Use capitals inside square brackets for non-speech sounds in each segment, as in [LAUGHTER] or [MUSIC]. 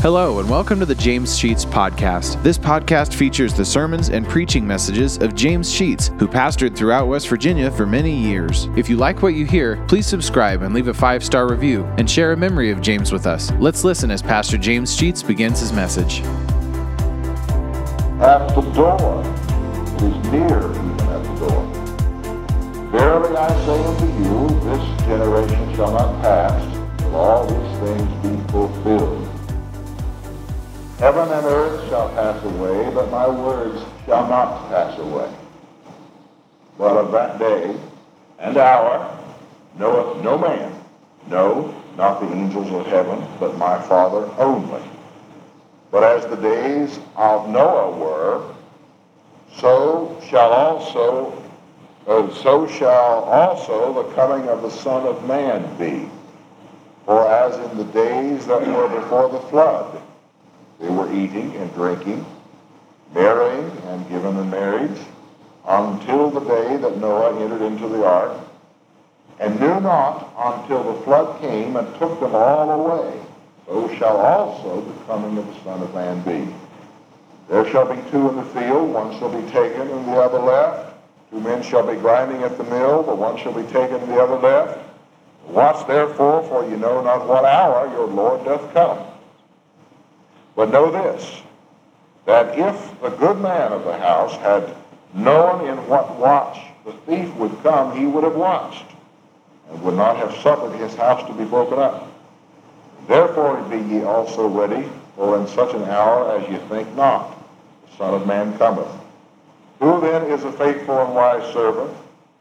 Hello, and welcome to the James Sheets Podcast. This podcast features the sermons and preaching messages of James Sheets, who pastored throughout West Virginia for many years. If you like what you hear, please subscribe and leave a five star review and share a memory of James with us. Let's listen as Pastor James Sheets begins his message. At the door, is near even at the door. Verily I say unto you, this generation shall not pass till all these things be fulfilled. Heaven and earth shall pass away, but my words shall not pass away. But of that day and hour knoweth no man, no, not the angels of heaven, but my Father only. But as the days of Noah were, so shall also, uh, so shall also the coming of the Son of Man be. For as in the days that were before the flood, they were eating and drinking, marrying and given in marriage, until the day that Noah entered into the ark, and knew not until the flood came and took them all away. So shall also the coming of the Son of Man be. There shall be two in the field, one shall be taken and the other left. Two men shall be grinding at the mill, the one shall be taken and the other left. Watch therefore, for you know not what hour your Lord doth come. But know this, that if the good man of the house had known in what watch the thief would come, he would have watched, and would not have suffered his house to be broken up. Therefore be ye also ready, for in such an hour as ye think not, the Son of Man cometh. Who then is a faithful and wise servant,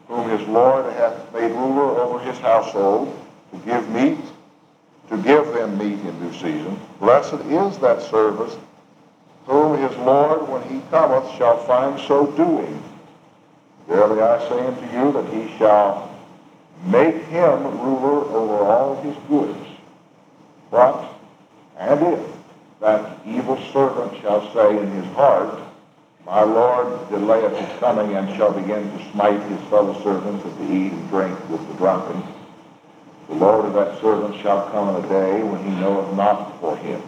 whom his Lord hath made ruler over his household, to give meat to give them meat in due season. Blessed is that servant whom his Lord, when he cometh, shall find so doing. Verily I say unto you that he shall make him ruler over all his goods. But, and if that evil servant shall say in his heart, My Lord delayeth his coming, and shall begin to smite his fellow servants, and to eat and drink with the drunken, the Lord of that servant shall come in a day when he knoweth not for him,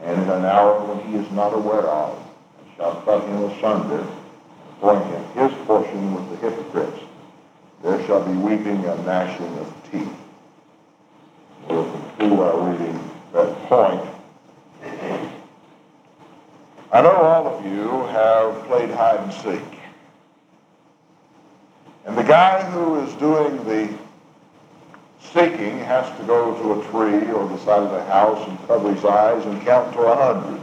and in an hour when he is not aware of, and shall cut him asunder, and bring him his portion with the hypocrites. There shall be weeping and gnashing of teeth. We'll conclude our reading that point. I know all of you have played hide and seek. And the guy who is doing the seeking has to go to a tree or the side of the house and cover his eyes and count to a hundred.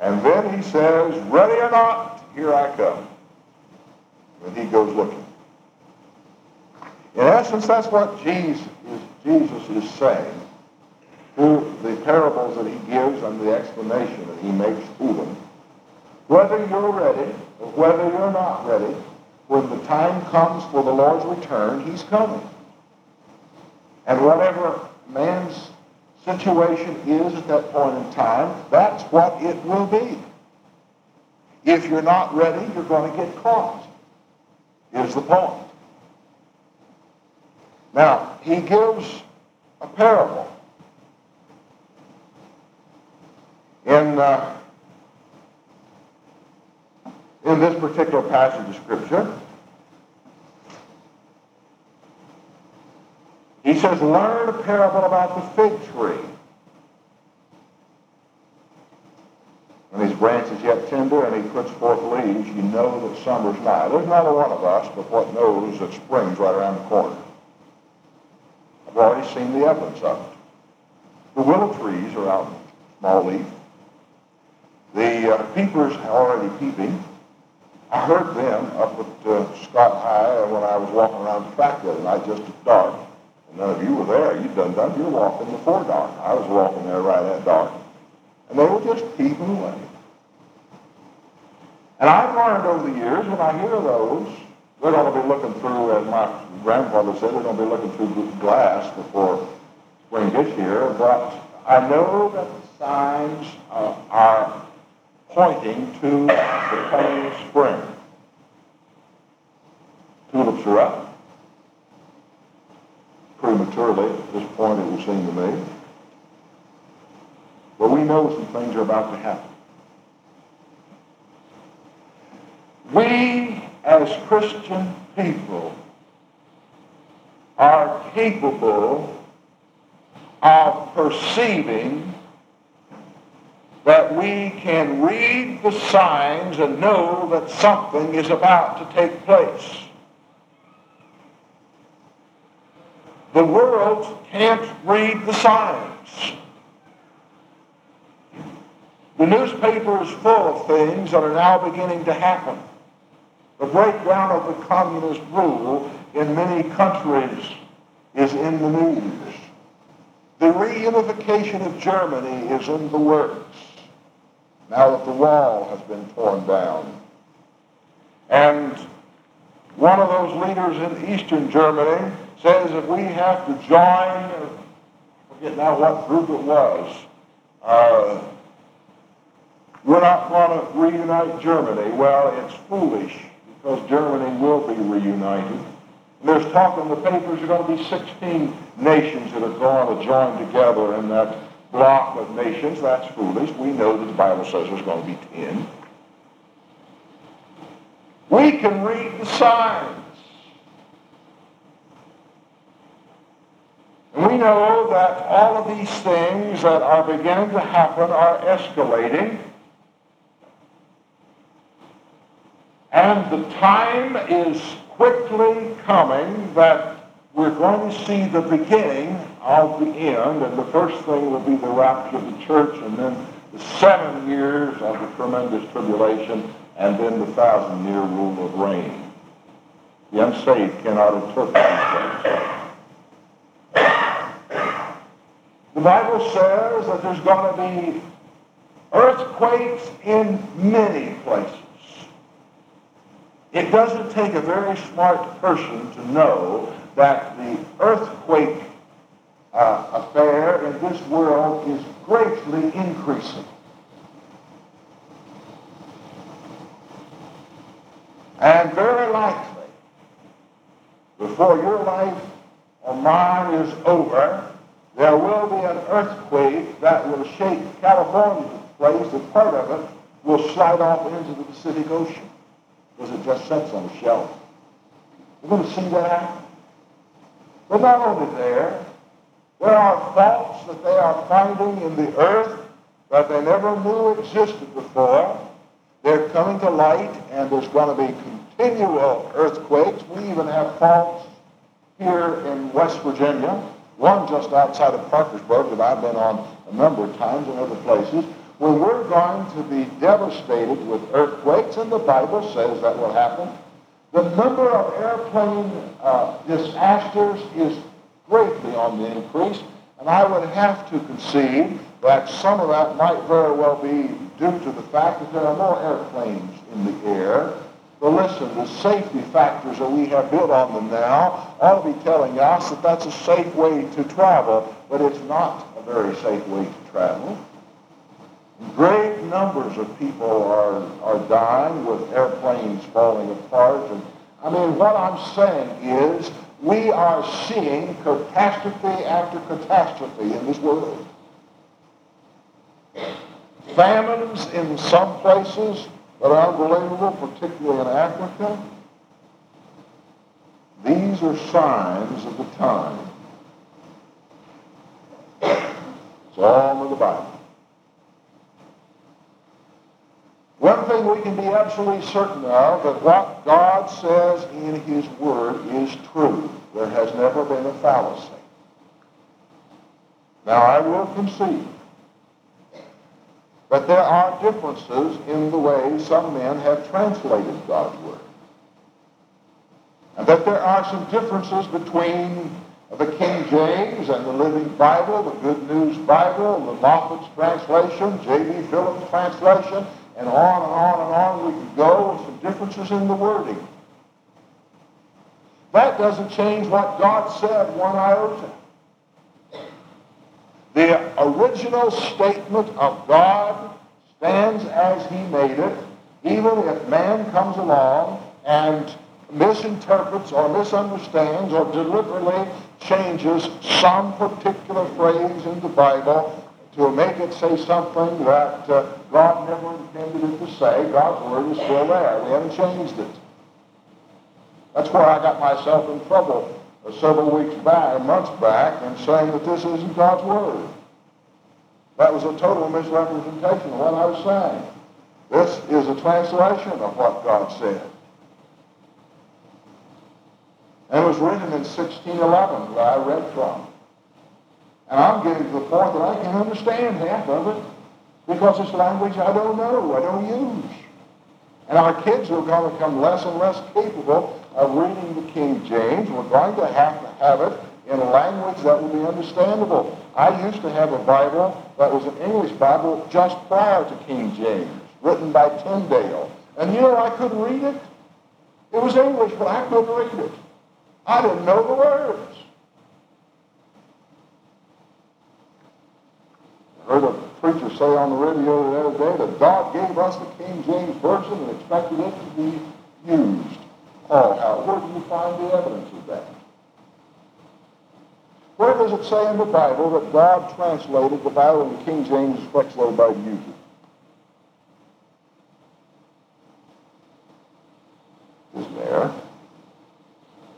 And then he says, ready or not, here I come. And he goes looking. In essence, that's what Jesus is, Jesus is saying through the parables that he gives and the explanation that he makes to them. Whether you're ready or whether you're not ready, when the time comes for the Lord's return, he's coming. And whatever man's situation is at that point in time, that's what it will be. If you're not ready, you're going to get caught, is the point. Now, he gives a parable. In, uh, in this particular passage of Scripture, He says, learn a parable about the fig tree. When his branch is yet tender and he puts forth leaves, you know that summer's nigh. There's not a one of us but what knows that spring's right around the corner. I've already seen the evidence of it. The willow trees are out small leaf. The uh, peepers are already peeping. I heard them up at uh, Scott High when I was walking around the track the other night just at dark. None of you were there. You done done your walking before dark. I was walking there right at dark. And they were just peeping away. And I've learned over the years, when I hear those, they're going to be looking through, as my grandfather said, they're going to be looking through glass before spring gets here. But I know that the signs uh, are pointing to the coming spring. Tulips are up prematurely at this point, it would seem to me. but we know some things are about to happen. We, as Christian people, are capable of perceiving that we can read the signs and know that something is about to take place. The world can't read the signs. The newspaper is full of things that are now beginning to happen. The breakdown of the communist rule in many countries is in the news. The reunification of Germany is in the works now that the wall has been torn down. And one of those leaders in eastern Germany says if we have to join, I forget now what group it was, uh, we're not going to reunite Germany. Well, it's foolish because Germany will be reunited. And there's talk in the papers there are going to be 16 nations that are going to join together in that block of nations. That's foolish. We know that the Bible says there's going to be 10. We can read the signs. And we know that all of these things that are beginning to happen are escalating. And the time is quickly coming that we're going to see the beginning of the end, and the first thing will be the rapture of the church, and then the seven years of the tremendous tribulation, and then the thousand-year rule of reign. The unsaved cannot interpret these things. The Bible says that there's going to be earthquakes in many places. It doesn't take a very smart person to know that the earthquake uh, affair in this world is greatly increasing. And very likely, before your life or mine is over, there will be an earthquake that will shake California place, and part of it will slide off into the Pacific Ocean because it just sits on a shelf. We're going to see that happen. But not only there, there are faults that they are finding in the earth that they never knew existed before. They're coming to light, and there's going to be continual earthquakes. We even have faults here in West Virginia, one just outside of Parkersburg that I've been on a number of times in other places, where we're going to be devastated with earthquakes, and the Bible says that will happen. The number of airplane uh, disasters is greatly on the increase, and I would have to concede that some of that might very well be due to the fact that there are more airplanes in the air. But listen, the safety factors that we have built on them now ought to be telling us that that's a safe way to travel, but it's not a very safe way to travel. Great numbers of people are, are dying with airplanes falling apart. And I mean, what I'm saying is we are seeing catastrophe after catastrophe in this world. Famines in some places are unbelievable, particularly in Africa. These are signs of the time. It's all in the Bible. One thing we can be absolutely certain of, that what God says in his word is true. There has never been a fallacy. Now, I will concede that there are differences in the way some men have translated God's word. And that there are some differences between the King James and the Living Bible, the Good News Bible, the Moffatt's translation, J.B. Phillips' translation, and on and on and on we could go with some differences in the wording. That doesn't change what God said one iota. The original statement of God stands as he made it, even if man comes along and misinterprets or misunderstands or deliberately changes some particular phrase in the Bible to make it say something that uh, God never intended it to say. God's word is still there. We haven't changed it. That's where I got myself in trouble Uh, several weeks back, months back, and saying that this isn't God's word. That was a total misrepresentation of what I was saying. This is a translation of what God said. And it was written in 1611 that I read from. And I'm getting to the point that I can't understand half of it because it's language I don't know, I don't use. And our kids are going to become less and less capable of reading the King James. We're going to have to have it in a language that will be understandable. I used to have a Bible that was an English Bible just prior to King James, written by Tyndale. And you know, I couldn't read it. It was English, but I couldn't read it. I didn't know the words. I heard a preacher say on the radio the other day that God gave us the King James Version and expected it to be used. Where do you find the evidence of that? Where does it say in the Bible that God translated the Bible in the King James expects everybody to use it? Is there?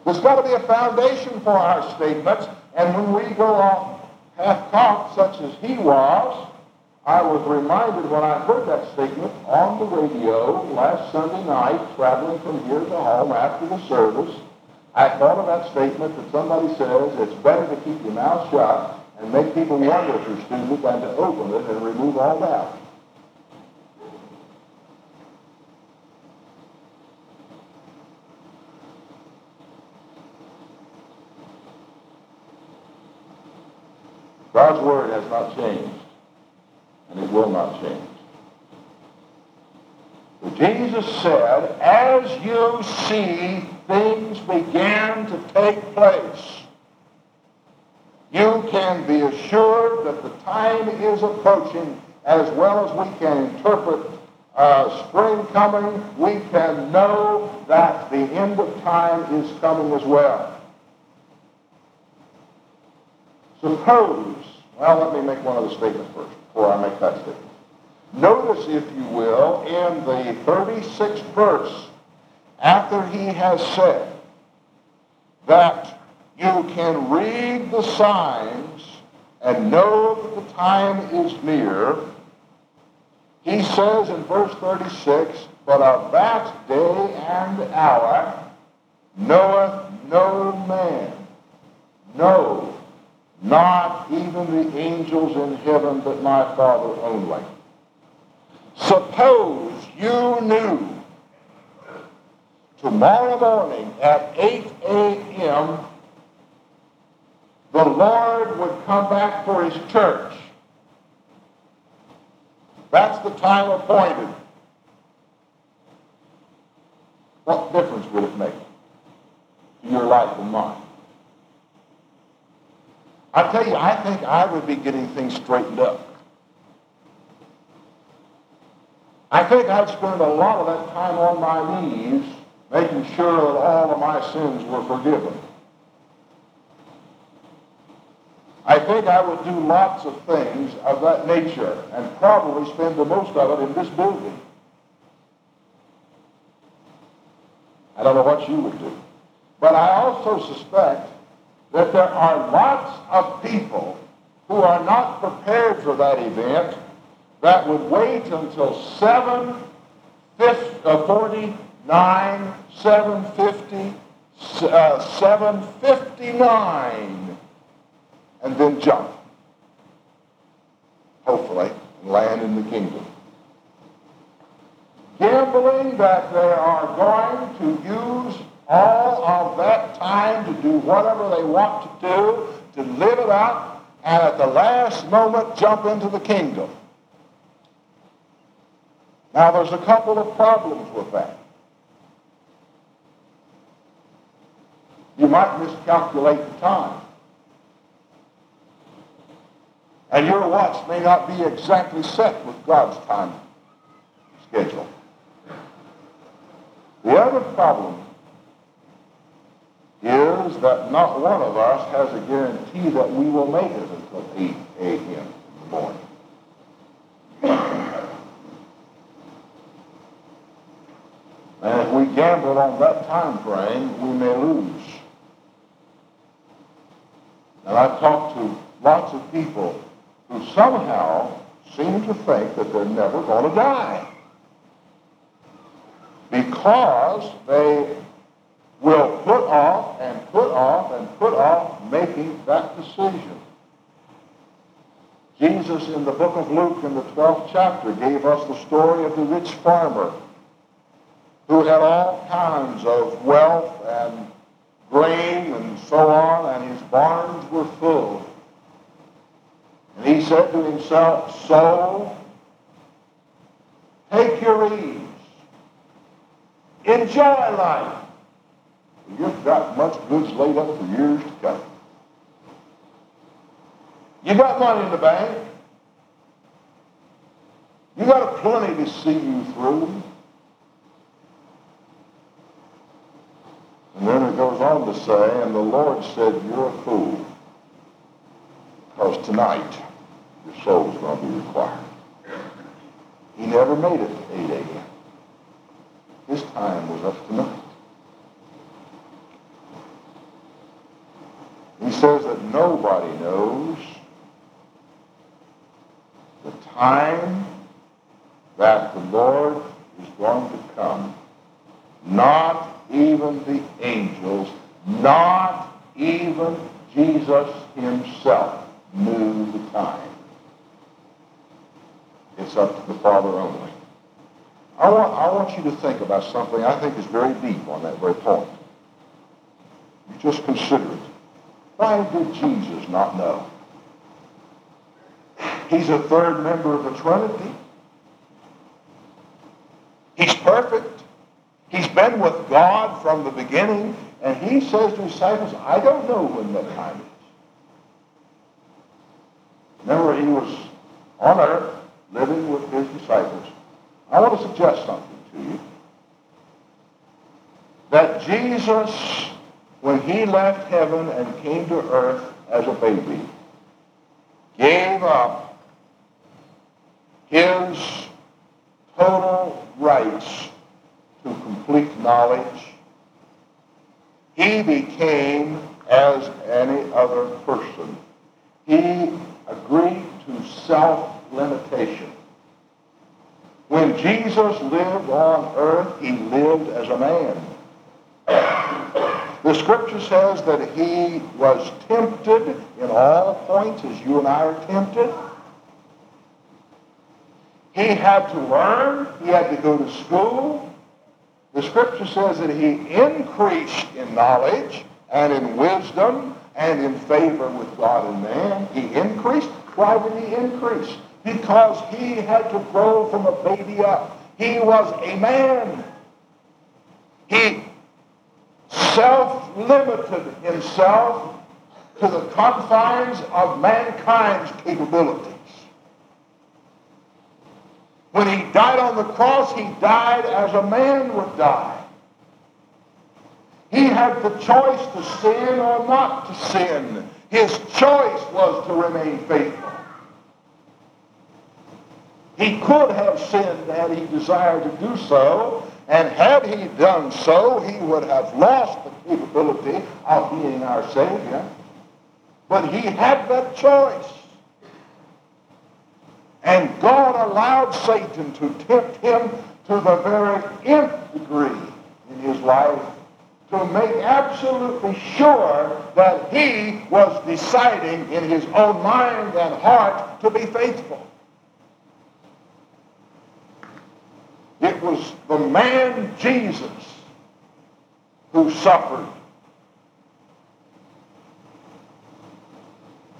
There's got to be a foundation for our statements, and when we go off half-cocked such as he was, I was reminded when I heard that statement on the radio last Sunday night, traveling from here to home after the service. I thought of that statement that somebody says it's better to keep your mouth shut and make people wonder if you're stupid than to open it and remove all doubt. God's word has not changed, and it will not change. But Jesus said, as you see things begin to take place, you can be assured that the time is approaching as well as we can interpret uh, spring coming, we can know that the end of time is coming as well. Suppose, well, let me make one other statement first before I make that statement. Notice, if you will, in the 36th verse, after he has said that you can read the signs and know that the time is near, he says in verse 36, But of that day and hour knoweth no man, no not even the angels in heaven, but my Father only. Suppose you knew tomorrow morning at 8 a.m. the Lord would come back for his church. That's the time appointed. What difference would it make to your life and mine? I tell you, I think I would be getting things straightened up. I think I'd spend a lot of that time on my knees making sure that all of my sins were forgiven. I think I would do lots of things of that nature and probably spend the most of it in this building. I don't know what you would do. But I also suspect that there are lots of people who are not prepared for that event that would wait until 7, 49, 750, uh, 759, and then jump, hopefully, and land in the kingdom. Gambling that they are going to use all of that time to do whatever they want to do, to live it out, and at the last moment jump into the kingdom. Now, there's a couple of problems with that. You might miscalculate the time. And your watch may not be exactly set with God's time schedule. The other problem is that not one of us has a guarantee that we will make it until 8 a.m. in the morning. And if we gamble on that time frame, we may lose. And I've talked to lots of people who somehow seem to think that they're never going to die because they will put off and put off and put off making that decision. Jesus in the book of Luke in the 12th chapter gave us the story of the rich farmer who had all kinds of wealth and grain and so on, and his barns were full. And he said to himself, Soul, take your ease. Enjoy life. You've got much goods laid up for years to come. You got money in the bank. You got a plenty to see you through. And then it goes on to say, and the Lord said, you're a fool. Because tonight, your soul's going to be required. He never made it 8 a.m. His time was up tonight. He says that nobody knows the time that the Lord is going to come. Not even the angels, not even Jesus himself knew the time. It's up to the Father only. I want, I want you to think about something I think is very deep on that very point. You just consider it. Why did Jesus not know? He's a third member of the Trinity. He's perfect. He's been with God from the beginning. And he says to his disciples, I don't know when that time is. Remember, he was on earth living with his disciples. I want to suggest something to you. That Jesus, when he left heaven and came to earth as a baby, gave up his total rights to complete knowledge. He became as any other person. He agreed to self-limitation. When Jesus lived on earth, he lived as a man. The scripture says that he was tempted in all points as you and I are tempted. He had to learn. He had to go to school. The scripture says that he increased in knowledge and in wisdom and in favor with God and man. He increased. Why did he increase? because he had to grow from a baby up. He was a man. He self-limited himself to the confines of mankind's capabilities. When he died on the cross, he died as a man would die. He had the choice to sin or not to sin. His choice was to remain faithful. He could have sinned had he desired to do so, and had he done so, he would have lost the capability of being our Savior. But he had that choice. And God allowed Satan to tempt him to the very nth degree in his life to make absolutely sure that he was deciding in his own mind and heart to be faithful. It was the man Jesus who suffered.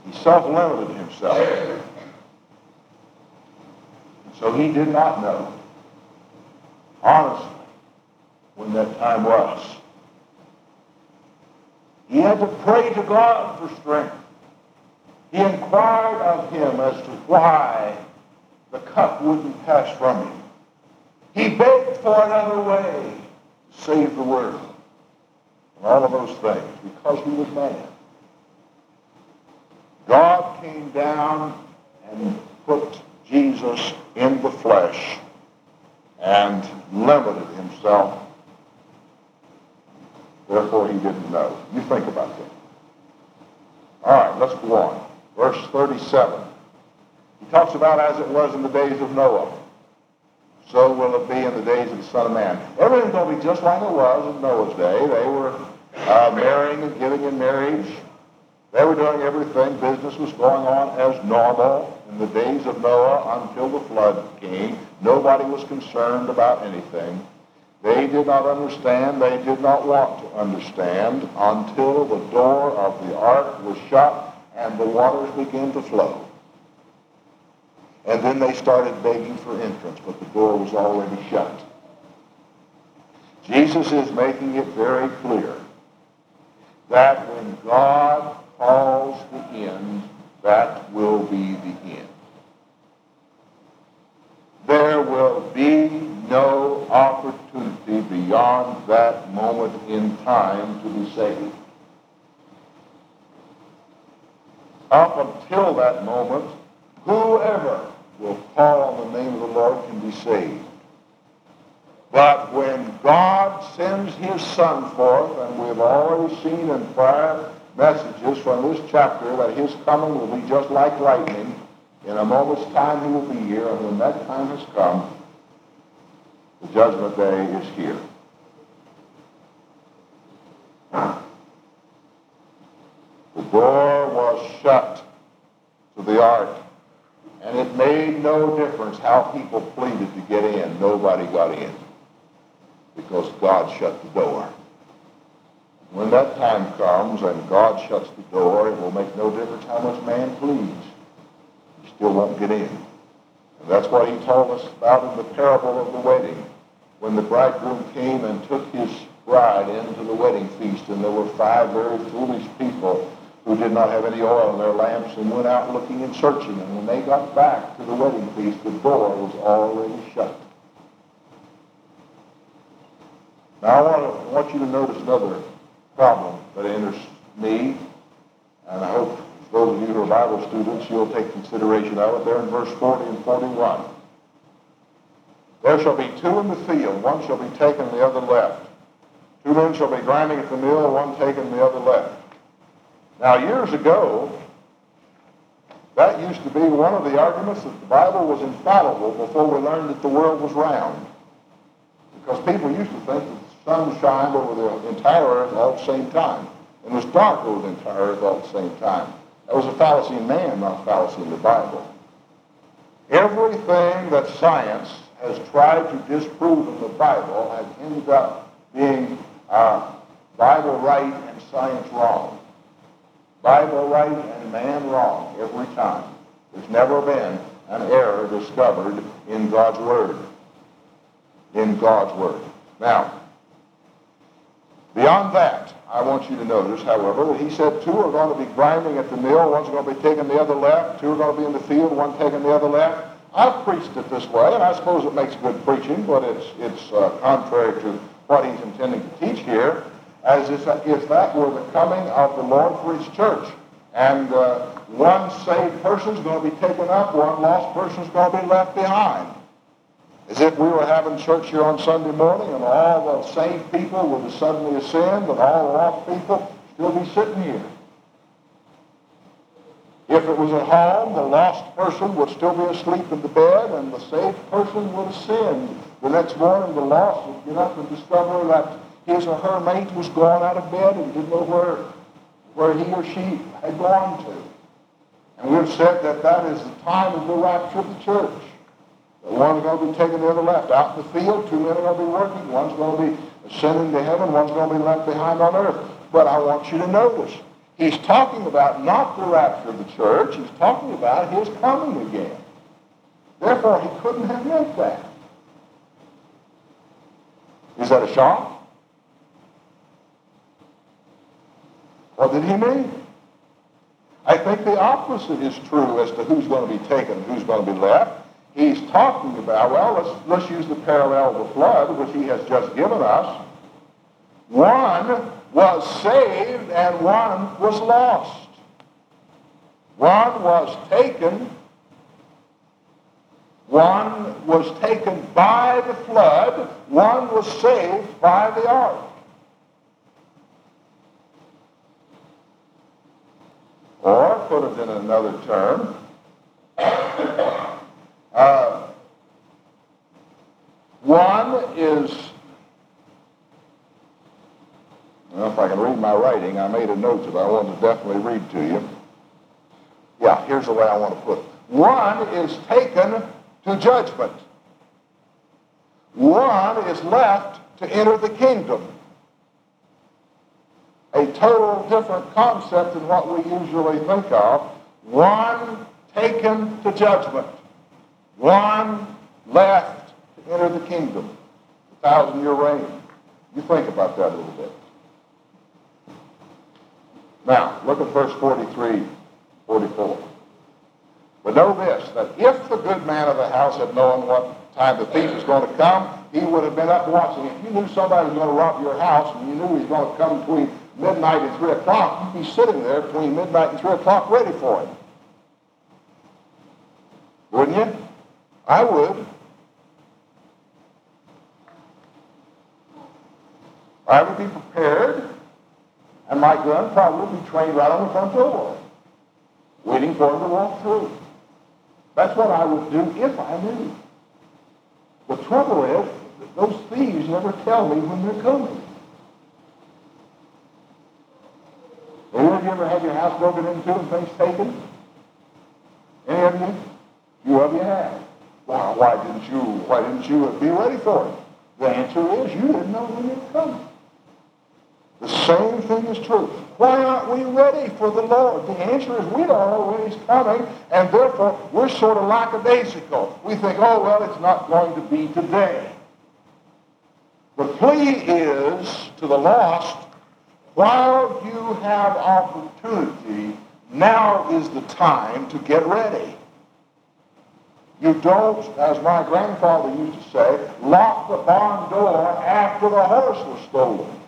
He self-limited himself. So he did not know, honestly, when that time was. He had to pray to God for strength. He inquired of him as to why the cup wouldn't pass from him. He begged for another way. Save the world. And all of those things because he was man. God came down and put Jesus in the flesh and limited himself. Therefore, he didn't know. You think about that. All right, let's go on. Verse 37. He talks about as it was in the days of Noah. So will it be in the days of the Son of Man. Everything's going to be just like it was in Noah's day. They were uh, marrying and giving in marriage. They were doing everything. Business was going on as normal in the days of Noah until the flood came. Nobody was concerned about anything. They did not understand. They did not want to understand until the door of the ark was shut and the waters began to flow. And then they started begging for entrance, but the door was already shut. Jesus is making it very clear that when God calls the end, that will be the end. There will be no opportunity beyond that moment in time to be saved. Up until that moment, whoever will call on the name of the Lord can be saved. But when God sends his Son forth, and we've already seen in prior messages from this chapter that his coming will be just like lightning, in a moment's time he will be here, and when that time has come, the judgment day is here. The door was shut to the ark and it made no difference how people pleaded to get in. Nobody got in because God shut the door. When that time comes and God shuts the door, it will make no difference how much man pleads. He still won't get in. And that's what he told us about in the parable of the wedding. When the bridegroom came and took his bride into the wedding feast, and there were five very foolish people who did not have any oil in their lamps and went out looking and searching. And when they got back to the wedding feast, the door was already shut. Now I want, to, I want you to notice another problem that interests me, and I hope those of you who are Bible students, you'll take consideration of it. There in verse 40 and 41. There shall be two in the field, one shall be taken, the other left. Two men shall be grinding at the mill, one taken, the other left. Now, years ago, that used to be one of the arguments that the Bible was infallible before we learned that the world was round. Because people used to think that the sun shined over the entire earth all at the same time and it was dark over the entire earth all at the same time. That was a fallacy in man, not a fallacy in the Bible. Everything that science has tried to disprove in the Bible has ended up being uh, Bible right and science wrong. Bible right and man wrong every time. There's never been an error discovered in God's Word. In God's Word. Now, beyond that, I want you to notice, however, that he said two are going to be grinding at the mill, one's going to be taking the other left, two are going to be in the field, one taking the other left. I've preached it this way, and I suppose it makes good preaching, but it's, it's uh, contrary to what he's intending to teach here as if, that were the coming of the Lord for his church. And uh, one saved person is going to be taken up, one lost person is going to be left behind. As if we were having church here on Sunday morning and all the saved people would have suddenly ascend and all the lost people still be sitting here. If it was at home, the lost person would still be asleep in the bed and the saved person would ascend. The next morning, the lost would get up and discover that his or her mate was gone out of bed and didn't know where, where he or she had gone to. And we've said that that is the time of the rapture of the church. The one's going to be taken the left. Out in the field, two men are going to be working. One's going to be ascending to heaven. One's going to be left behind on earth. But I want you to notice, he's talking about not the rapture of the church. He's talking about his coming again. Therefore, he couldn't have meant that. Is that a shock? What did he mean? I think the opposite is true as to who's going to be taken and who's going to be left. He's talking about, well, let's, let's use the parallel of the flood, which he has just given us. One was saved and one was lost. One was taken. One was taken by the flood. One was saved by the ark. Or, put it in another term, [COUGHS] uh, one is, well, if I can read my writing, I made a note that I want to definitely read to you. Yeah, here's the way I want to put it. One is taken to judgment. One is left to enter the kingdom. A total different concept than what we usually think of. One taken to judgment. One left to enter the kingdom. The thousand year reign. You think about that a little bit. Now, look at verse 43, 44. But know this, that if the good man of the house had known what time the thief was going to come, he would have been up watching. If you knew somebody was going to rob your house and you knew he was going to come between midnight and 3 o'clock, be sitting there between midnight and 3 o'clock ready for him. Wouldn't you? I would. I would be prepared, and my gun probably would be trained right on the front door, waiting for him to walk through. That's what I would do if I knew. The trouble is, those thieves never tell me when they're coming. Have you ever had your house broken into and things taken? Any of you? Few of you have. Well, why didn't you? Why didn't you be ready for it? The answer is you didn't know when it was coming. The same thing is true. Why aren't we ready for the Lord? The answer is we don't know when He's coming, and therefore we're sort of lackadaisical. We think, oh, well, it's not going to be today. The plea is to the lost, while you have opportunity, now is the time to get ready. You don't, as my grandfather used to say, lock the barn door after the horse was stolen.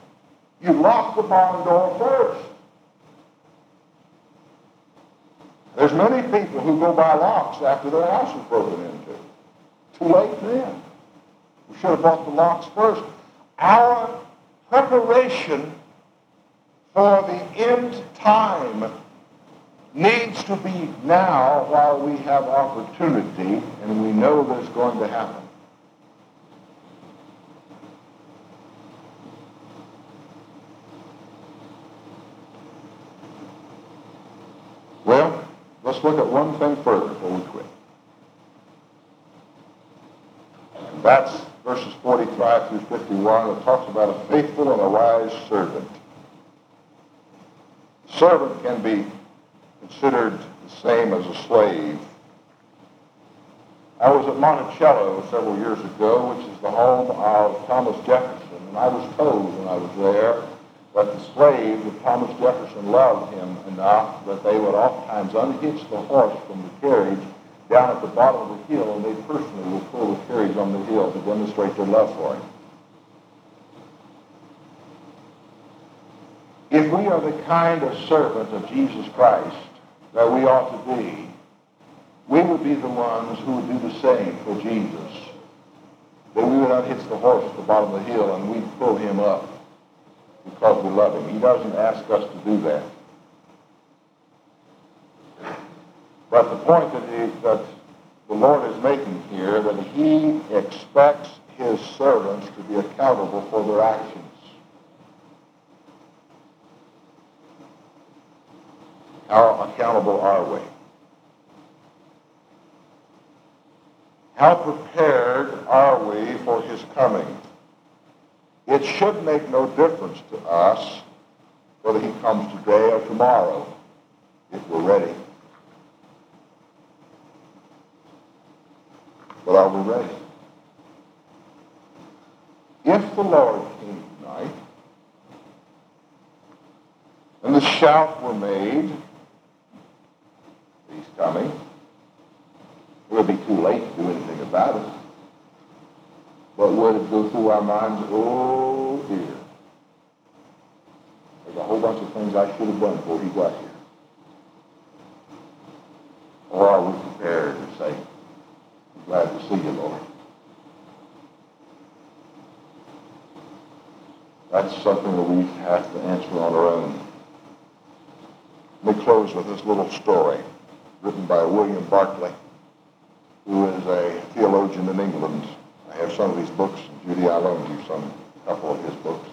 You lock the barn door first. There's many people who go by locks after their house is broken into. Too late then. We should have bought the locks first. Our preparation for the end time needs to be now while we have opportunity and we know that it's going to happen. Well, let's look at one thing further before we quit. And that's verses 45 through 51. It talks about a faithful and a wise servant. Servant can be considered the same as a slave. I was at Monticello several years ago, which is the home of Thomas Jefferson, and I was told when I was there that the slaves of Thomas Jefferson loved him enough that they would oftentimes unhitch the horse from the carriage down at the bottom of the hill, and they personally would pull the carriage on the hill to demonstrate their love for him. If we are the kind of servant of Jesus Christ that we ought to be, we would be the ones who would do the same for Jesus. That we would unhitch the horse at the bottom of the hill and we'd pull him up because we love him. He doesn't ask us to do that. But the point that, he, that the Lord is making here, that he expects his servants to be accountable for their actions. How accountable are we? How prepared are we for his coming? It should make no difference to us whether he comes today or tomorrow if we're ready. But are we ready? If the Lord came tonight and the shout were made, coming, it would be too late to do anything about it. But would it go through our minds, oh dear, there's a whole bunch of things I should have done before he got here. Or are we prepared to say, I'm glad to see you, Lord? That's something that we have to answer on our own. Let me close with this little story written by William Barclay, who is a theologian in England. I have some of his books. Judy, I loaned you some, a couple of his books.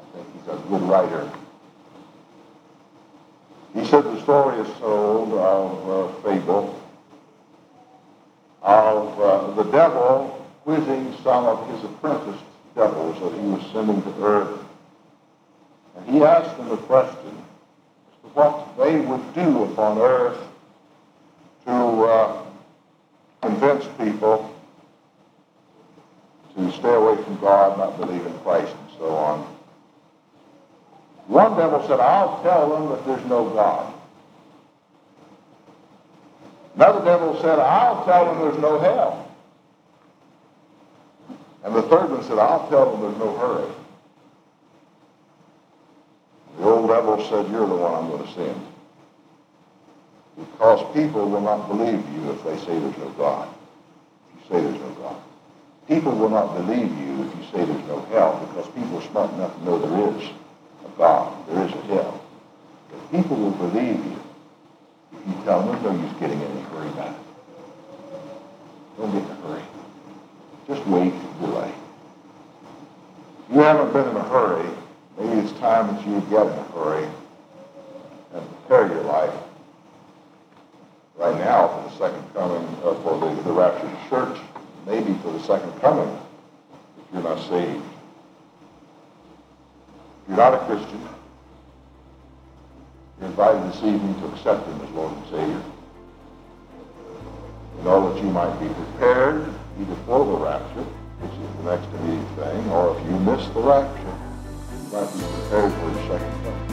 I think he's a good writer. He said the story is told of a fable of uh, the devil quizzing some of his apprentice devils that he was sending to earth. And he asked them a question as to what they would do upon earth to uh, convince people to stay away from God, not believe in Christ, and so on. One devil said, I'll tell them that there's no God. Another devil said, I'll tell them there's no hell. And the third one said, I'll tell them there's no hurry. The old devil said, you're the one I'm going to send. Because people will not believe you if they say there's no God. If you say there's no God. People will not believe you if you say there's no hell because people are smart enough to know there is a God. There is a hell. But people will believe you if you tell them there's no use getting in a hurry back. Don't get in a hurry. Just wait, delay. If you haven't been in a hurry, maybe it's time that you get in a hurry and prepare your life right now for the second coming, uh, for the, the rapture of the church, maybe for the second coming, if you're not saved. If you're not a Christian, you're invited this evening to accept Him as Lord and Savior. In order that you might be prepared either for the rapture, which is the next immediate thing, or if you miss the rapture, you might be prepared for the second coming.